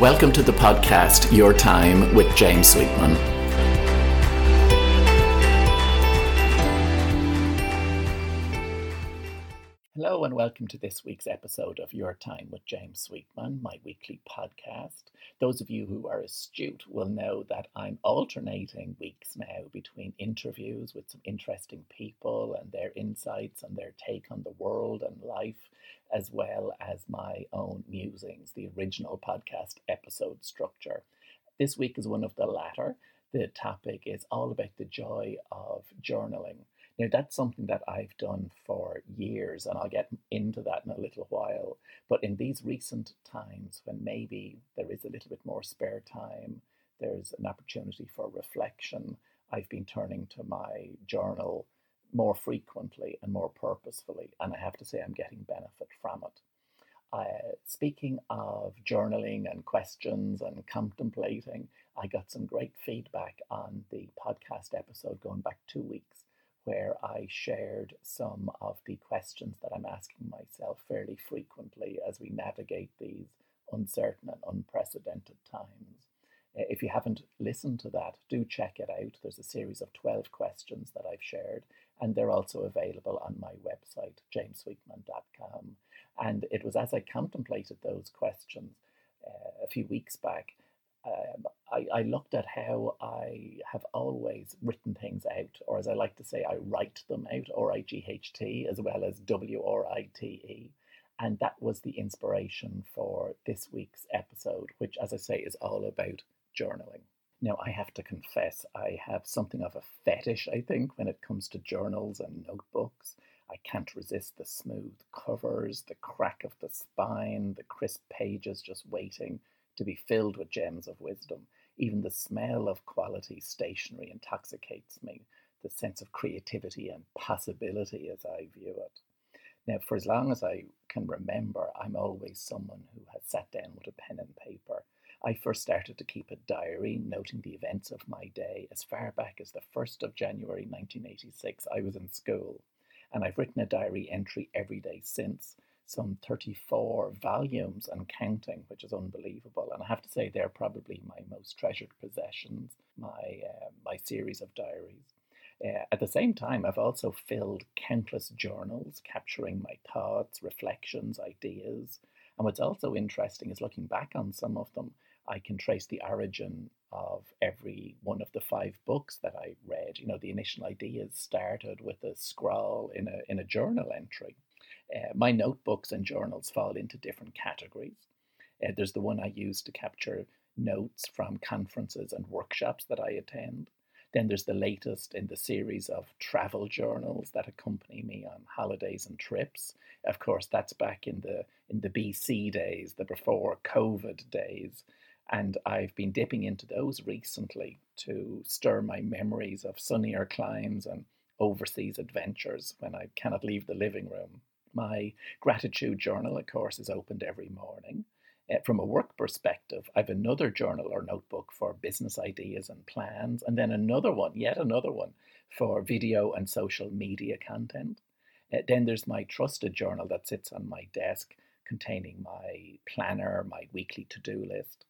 Welcome to the podcast Your Time with James Sweetman. Hello, and welcome to this week's episode of Your Time with James Sweetman, my weekly podcast. Those of you who are astute will know that I'm alternating weeks now between interviews with some interesting people and their insights and their take on the world and life, as well as my own musings, the original podcast episode structure. This week is one of the latter. The topic is all about the joy of journaling. Now, that's something that I've done for years, and I'll get into that in a little while. But in these recent times, when maybe there is a little bit more spare time, there's an opportunity for reflection, I've been turning to my journal more frequently and more purposefully, and I have to say I'm getting benefit from it. Uh, speaking of journaling and questions and contemplating, I got some great feedback on the podcast episode going back two weeks where I shared some of the questions that I'm asking myself fairly frequently as we navigate these uncertain and unprecedented times. Uh, if you haven't listened to that, do check it out. There's a series of 12 questions that I've shared, and they're also available on my website, jamessweetman.com. And it was as I contemplated those questions uh, a few weeks back um, I, I, looked at how I have always written things out, or as I like to say, I write them out, R I G H T, as well as W R I T E. And that was the inspiration for this week's episode, which, as I say, is all about journaling. Now, I have to confess, I have something of a fetish, I think, when it comes to journals and notebooks. I can't resist the smooth covers, the crack of the spine, the crisp pages just waiting to be filled with gems of wisdom. Even the smell of quality stationery intoxicates me, the sense of creativity and possibility as I view it. Now, for as long as I can remember, I'm always someone who has sat down with a pen and paper. I first started to keep a diary noting the events of my day as far back as the 1st of January 1986. I was in school, and I've written a diary entry every day since, some 34 volumes and counting, which is unbelievable. And I have to say, they're probably my most treasured possessions, my, uh, my series of diaries. Uh, at the same time, I've also filled countless journals capturing my thoughts, reflections, ideas. And what's also interesting is looking back on some of them, I can trace the origin of every one of the five books that I read. You know, the initial ideas started with a scrawl in a, in a journal entry. Uh, my notebooks and journals fall into different categories. Uh, there's the one I use to capture notes from conferences and workshops that I attend. Then there's the latest in the series of travel journals that accompany me on holidays and trips. Of course, that's back in the in the BC days, the before COVID days, and I've been dipping into those recently to stir my memories of sunnier climes and overseas adventures when I cannot leave the living room. My gratitude journal, of course, is opened every morning. Uh, from a work perspective, I have another journal or notebook for business ideas and plans, and then another one, yet another one, for video and social media content. Uh, then there's my trusted journal that sits on my desk containing my planner, my weekly to do list.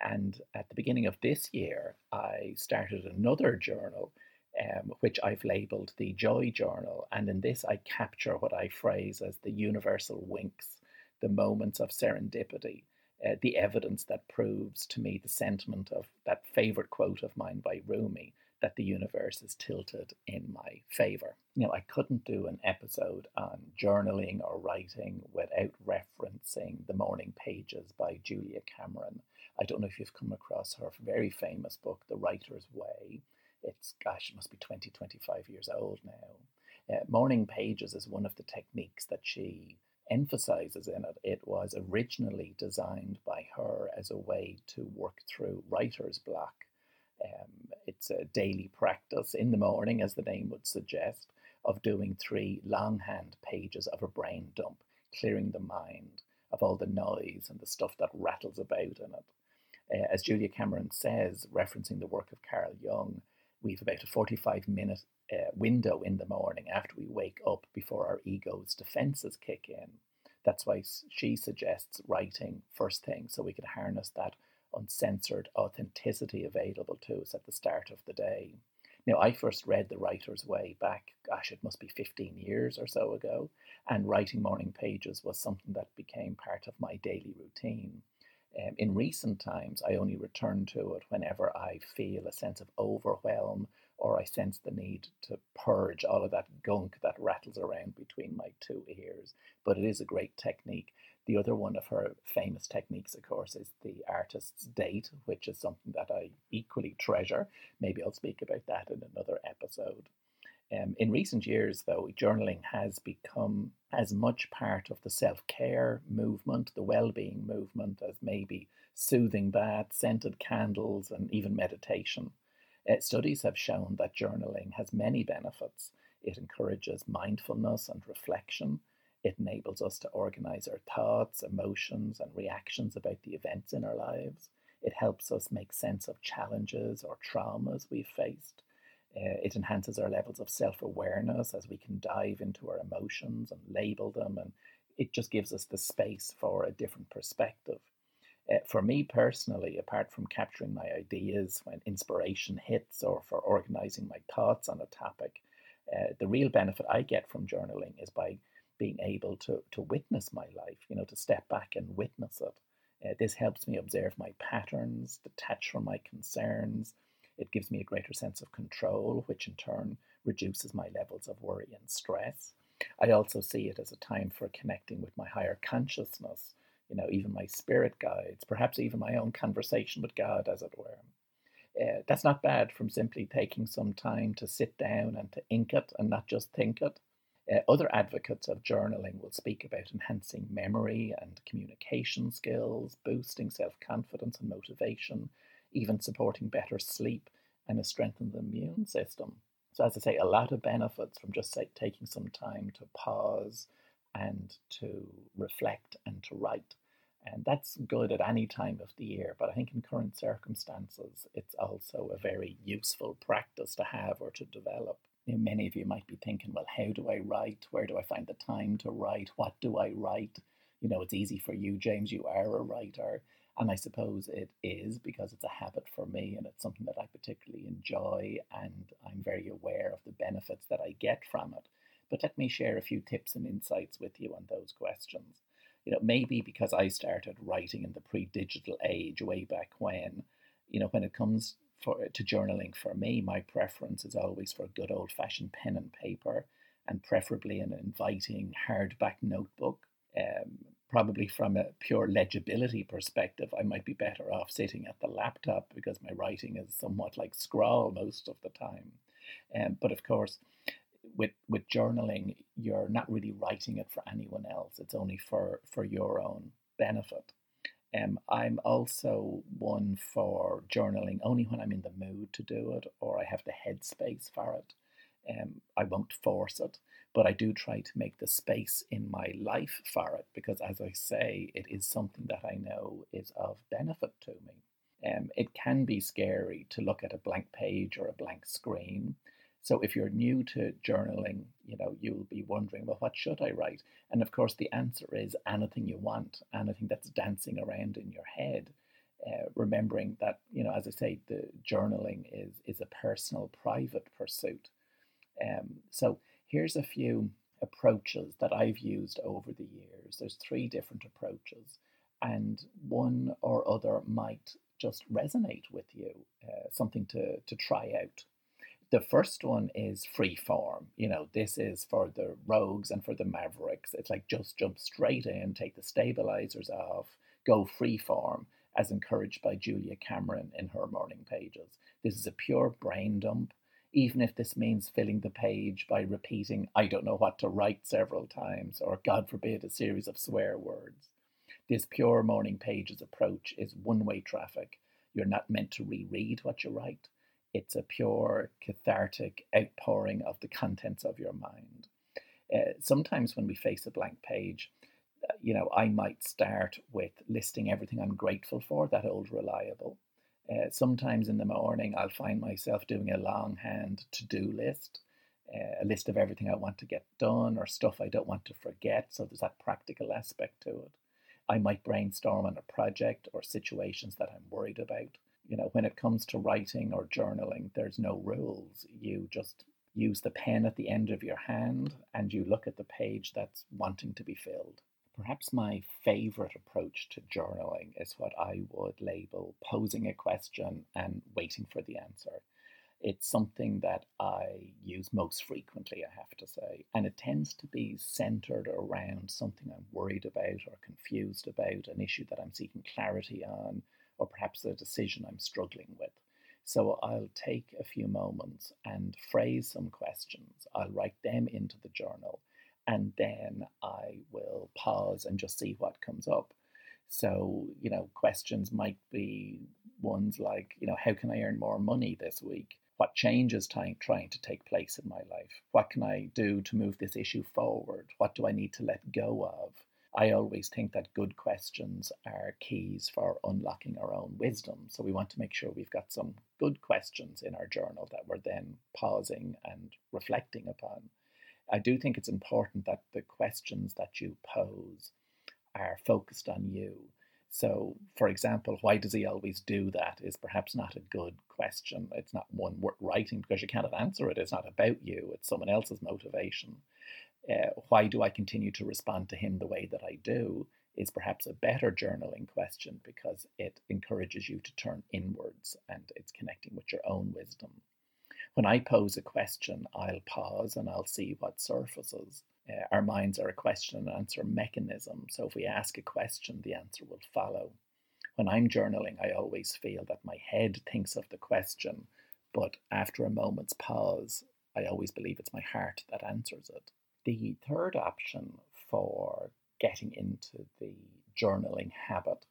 And at the beginning of this year, I started another journal um, which I've labeled the Joy Journal. And in this, I capture what I phrase as the universal winks, the moments of serendipity, uh, the evidence that proves to me the sentiment of that favorite quote of mine by Rumi that the universe is tilted in my favor. You know, I couldn't do an episode on journaling or writing without referencing The Morning Pages by Julia Cameron. I don't know if you've come across her very famous book, The Writer's Way. It's, gosh, it must be 20, 25 years old now. Uh, morning pages is one of the techniques that she emphasizes in it. It was originally designed by her as a way to work through writer's block. Um, it's a daily practice in the morning, as the name would suggest, of doing three longhand pages of a brain dump, clearing the mind of all the noise and the stuff that rattles about in it. Uh, as Julia Cameron says, referencing the work of Carl Jung, we've about a 45 minute uh, window in the morning after we wake up before our ego's defenses kick in That's why she suggests writing first thing so we can harness that uncensored authenticity available to us at the start of the day. Now, I first read The Writer's Way back, gosh, it must be 15 years or so ago, and writing morning pages was something that became part of my daily routine. Um, in recent times, I only return to it whenever I feel a sense of overwhelm or I sense the need to purge all of that gunk that rattles around between my two ears. But it is a great technique. The other one of her famous techniques, of course, is the artist's date, which is something that I equally treasure. Maybe I'll speak about that in another episode. Um, in recent years, though, journaling has become as much part of the self care movement, the well being movement, as maybe soothing baths, scented candles, and even meditation. Uh, studies have shown that journaling has many benefits. It encourages mindfulness and reflection. It enables us to organize our thoughts, emotions, and reactions about the events in our lives. It helps us make sense of challenges or traumas we've faced. Uh, it enhances our levels of self awareness as we can dive into our emotions and label them, and it just gives us the space for a different perspective. Uh, for me personally, apart from capturing my ideas when inspiration hits or for organizing my thoughts on a topic, uh, the real benefit I get from journaling is by being able to, to witness my life, you know, to step back and witness it. Uh, this helps me observe my patterns, detach from my concerns. It gives me a greater sense of control, which in turn reduces my levels of worry and stress. I also see it as a time for connecting with my higher consciousness you know, even my spirit guides, perhaps even my own conversation with God, as it were. Uh, that's not bad from simply taking some time to sit down and to ink it and not just think it. Uh, other advocates of journaling will speak about enhancing memory and communication skills, boosting self confidence and motivation, even supporting better sleep and a strengthened immune system. So, as I say, a lot of benefits from just say, taking some time to pause and to reflect and to write. And that's good at any time of the year, but I think in current circumstances, it's also a very useful practice to have or to develop. You know, many of you might be thinking, well, how do I write? Where do I find the time to write? What do I write? You know, it's easy for you, James, you are a writer. And I suppose it is because it's a habit for me and it's something that I particularly enjoy and I'm very aware of the benefits that I get from it. But let me share a few tips and insights with you on those questions. You know, maybe because I started writing in the pre-digital age way back when, you know, when it comes for to journaling for me, my preference is always for a good old-fashioned pen and paper, and preferably an inviting hardback notebook. Um, probably from a pure legibility perspective, I might be better off sitting at the laptop because my writing is somewhat like scrawl most of the time. Um, but of course, with with journaling, you're not really writing it for anyone else. It's only for for your own benefit. Um, I'm also one for journaling only when I'm in the mood to do it or I have the headspace for it. Um, I won't force it, but I do try to make the space in my life for it because, as I say, it is something that I know is of benefit to me. Um, it can be scary to look at a blank page or a blank screen so if you're new to journaling, you know, you'll be wondering, well, what should I write? And of course, the answer is anything you want, anything that's dancing around in your head. Uh, remembering that, you know, as I say, the journaling is is a personal, private pursuit. Um, so here's a few approaches that I've used over the years. There's three different approaches, and one or other might just resonate with you, uh, something to to try out. The first one is free form. You know, this is for the rogues and for the mavericks. It's like just jump straight in, take the stabilizers off, go free form, as encouraged by Julia Cameron in her morning pages. This is a pure brain dump, even if this means filling the page by repeating, I don't know what to write several times, or God forbid, a series of swear words. This pure morning pages approach is one way traffic. You're not meant to reread what you write. It's a pure cathartic outpouring of the contents of your mind. Uh, sometimes when we face a blank page, uh, you know, I might start with listing everything I'm grateful for, that old reliable. Uh, sometimes in the morning, I'll find myself doing a longhand to do list. uh, a list of everything I want to get done or stuff I don't want to forget. So there's that practical aspect to it. I might brainstorm on a project or situations that I'm worried about. You know, when it comes to writing or journaling, there's no rules. You just use the pen at the end of your hand and you look at the page that's wanting to be filled. Perhaps my favorite approach to journaling is what I would label posing a question and waiting for the answer. It's something that I use most frequently, I have to say, and it tends to be centered around something I'm worried about or confused about, an issue that I'm seeking clarity on, or perhaps a decision I'm struggling with. So I'll take a few moments and phrase some questions. I'll write them into the journal and then I will pause and just see what comes up. So, you know, questions might be ones like, you know, how can I earn more money this week? What change is trying, trying to take place in my life? What can I do to move this issue forward? What do I need to let go of? I always think that good questions are keys for unlocking our own wisdom. So we want to make sure we've got some good questions in our journal that we're then pausing and reflecting upon. I do think it's important that the questions that you pose are focused on you so, for example, why does he always do that is perhaps not a good question. It's not one worth writing because you cannot answer it. It's not about you, it's someone else's motivation. Uh, why do I continue to respond to him the way that I do is perhaps a better journaling question because it encourages you to turn inwards and it's connecting with your own wisdom. When I pose a question, I'll pause and I'll see what surfaces. Uh, our minds are a question and answer mechanism. So if we ask a question, the answer will follow. When I'm journaling, I always feel that my head thinks of the question, but after a moment's pause, I always believe it's my heart that answers it. The third option for getting into the journaling habit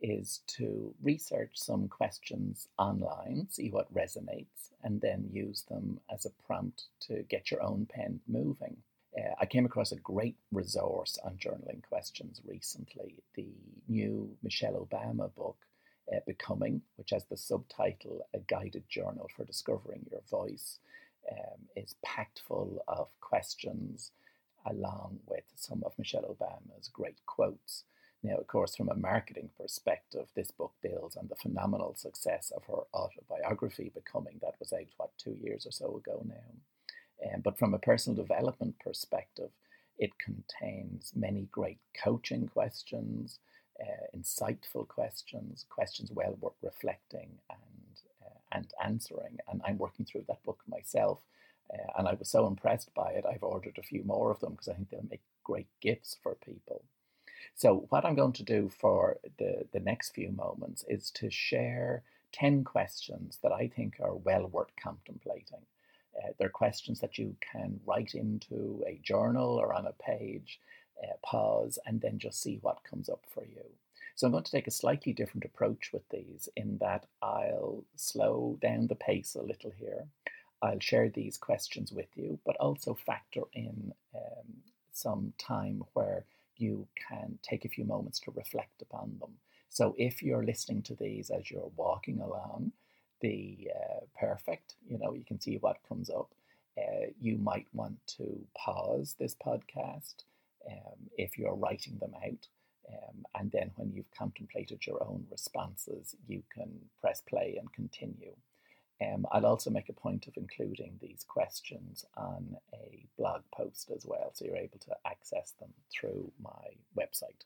is to research some questions online, see what resonates, and then use them as a prompt to get your own pen moving. Uh, I came across a great resource on journaling questions recently. The new Michelle Obama book, uh, Becoming, which has the subtitle A Guided Journal for Discovering Your Voice, um, is packed full of questions along with some of Michelle Obama's great quotes. Now, of course, from a marketing perspective, this book builds on the phenomenal success of her autobiography, Becoming, that was out, what, two years or so ago now. Um, but from a personal development perspective, it contains many great coaching questions, uh, insightful questions, questions well worth reflecting and uh, and answering. And I'm working through that book myself, uh, and I was so impressed by it. I've ordered a few more of them because I think they'll make great gifts for people. So what I'm going to do for the the next few moments is to share ten questions that I think are well worth contemplating. Uh, they're questions that you can write into a journal or on a page, uh, pause, and then just see what comes up for you. So I'm going to take a slightly different approach with these in that I'll slow down the pace a little here. I'll share these questions with you, but also factor in um, some time where you can take a few moments to reflect upon them. So if you're listening to these as you're walking along, the uh, perfect. You know, you can see what comes up. Uh, you might want to pause this podcast um, if you're writing them out. Um, and then when you've contemplated your own responses, you can press play and continue. Um, I'll also make a point of including these questions on a blog post as well, so you're able to access them through my website.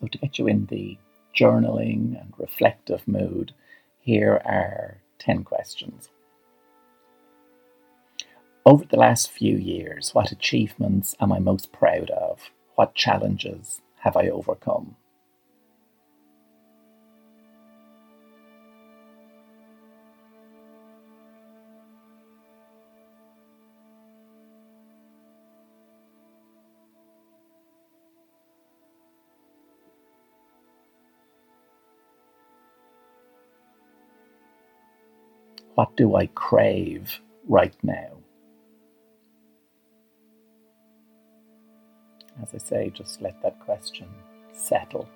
So, to get you in the journaling and reflective mood, here are 10 questions. Over the last few years, what achievements am I most proud of? What challenges have I overcome? What do I crave right now? As I say, just let that question settle.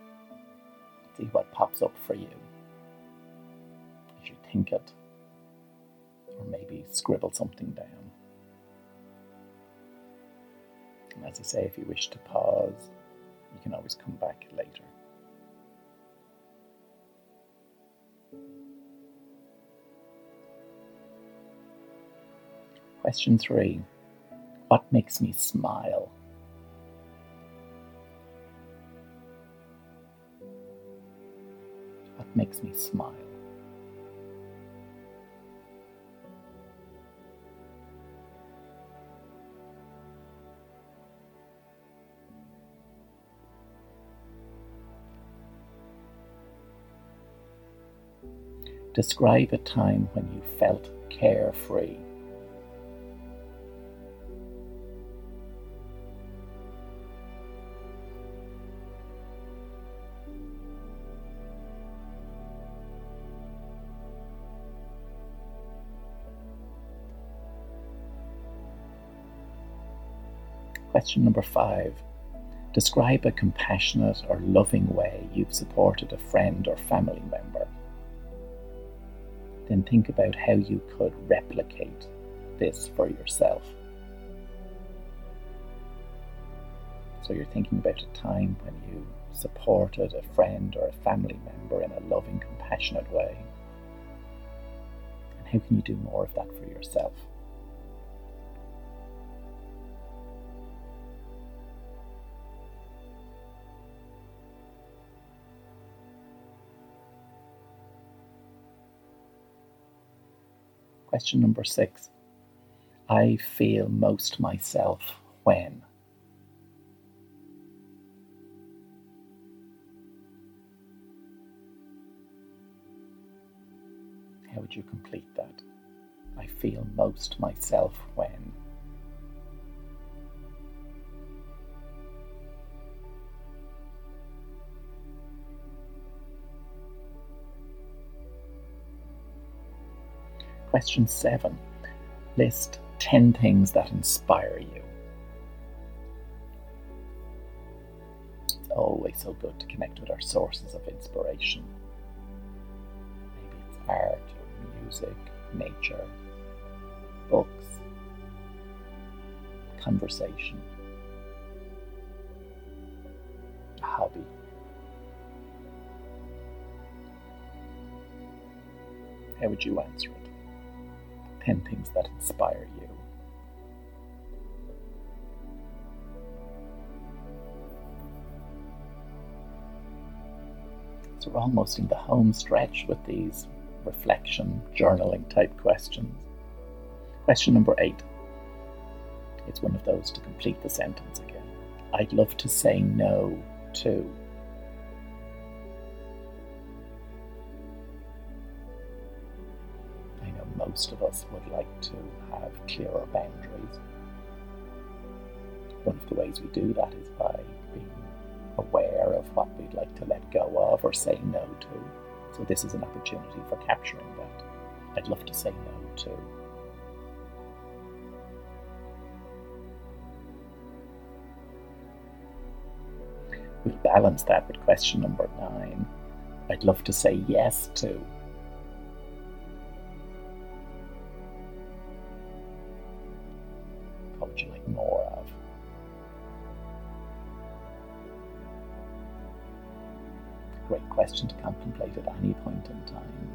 See what pops up for you as you think it, or maybe scribble something down. And as I say, if you wish to pause, you can always come back later. Question three What makes me smile? What makes me smile? Describe a time when you felt carefree. Question number five. Describe a compassionate or loving way you've supported a friend or family member then think about how you could replicate this for yourself. So you're thinking about a time when you supported a friend or a family member in a loving, compassionate way. And how can you do more of that for yourself? Question number six I feel most myself when. How would you complete that? I feel most myself when. Question seven list 10 things that inspire you. It's always so good to connect with our sources of inspiration. Maybe it's art or music, nature, books, conversation, a hobby. How would you answer it? 10 things that inspire you. So we're almost in the home stretch with these reflection, journaling type questions. Question number eight. It's one of those to complete the sentence again. I'd love to say no to. Most of us would like to have clearer boundaries. One of the ways we do that is by being aware of what we'd like to let go of or say no to. So, this is an opportunity for capturing that. I'd love to say no to. We'll balance that with question number nine. I'd love to say yes to. Great question to contemplate at any point in time,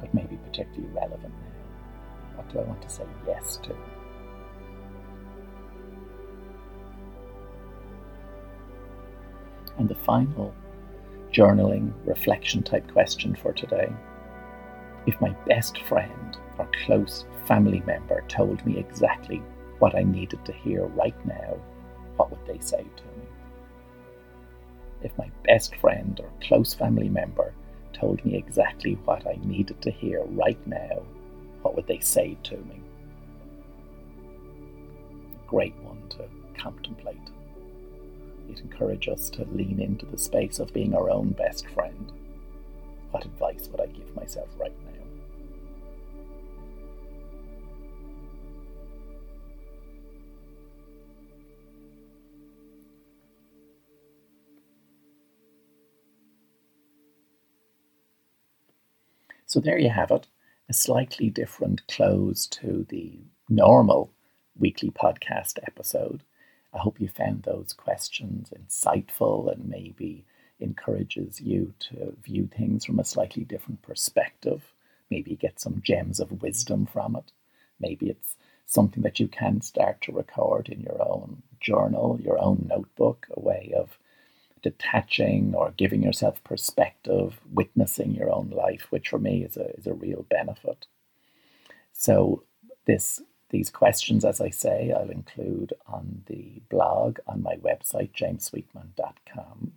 but maybe particularly relevant now. What do I want to say yes to? And the final journaling reflection type question for today. If my best friend or close family member told me exactly what I needed to hear right now, what would they say to me? if my best friend or close family member told me exactly what I needed to hear right now, what would they say to me? A great one to contemplate. It encourages us to lean into the space of being our own best friend. What advice would I give myself right now? So there you have it, a slightly different close to the normal weekly podcast episode. I hope you found those questions insightful and maybe encourages you to view things from a slightly different perspective. Maybe get some gems of wisdom from it. Maybe it's something that you can start to record in your own journal, your own notebook, a way of detaching or giving yourself perspective, witnessing your own life, which for me is a, is a real benefit. So, this these questions, as I say, I'll include on the blog on my website, jamessweetman.com.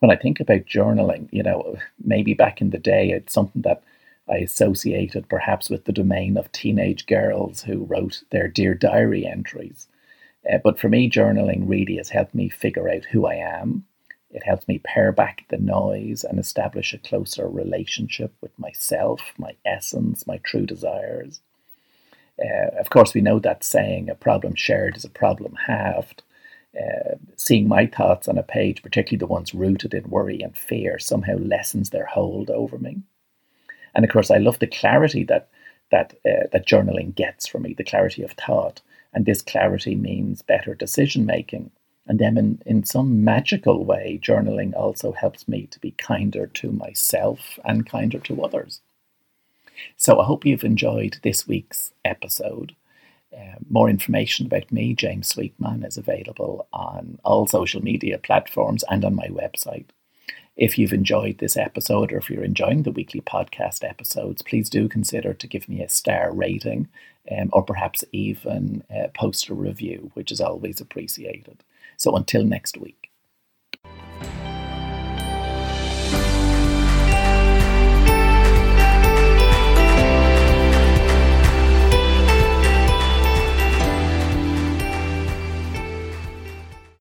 When I think about journaling, you know, maybe back in the day, it's something that I associated perhaps with the domain of teenage girls who wrote their Dear Diary entries. Uh, but for me, journaling really has helped me figure out who I am. It helps me pare back the noise and establish a closer relationship with myself, my essence, my true desires. Uh, of course, we know that saying, a problem shared is a problem halved. Uh, seeing my thoughts on a page, particularly the ones rooted in worry and fear, somehow lessens their hold over me. And of course, I love the clarity that that uh, that journaling gets for me, the clarity of thought, and this clarity means better decision making. And then, in, in some magical way, journaling also helps me to be kinder to myself and kinder to others. So, I hope you've enjoyed this week's episode. Uh, more information about me, James Sweetman, is available on all social media platforms and on my website. If you've enjoyed this episode or if you're enjoying the weekly podcast episodes, please do consider to give me a star rating um, or perhaps even uh, post a review, which is always appreciated. So until next week.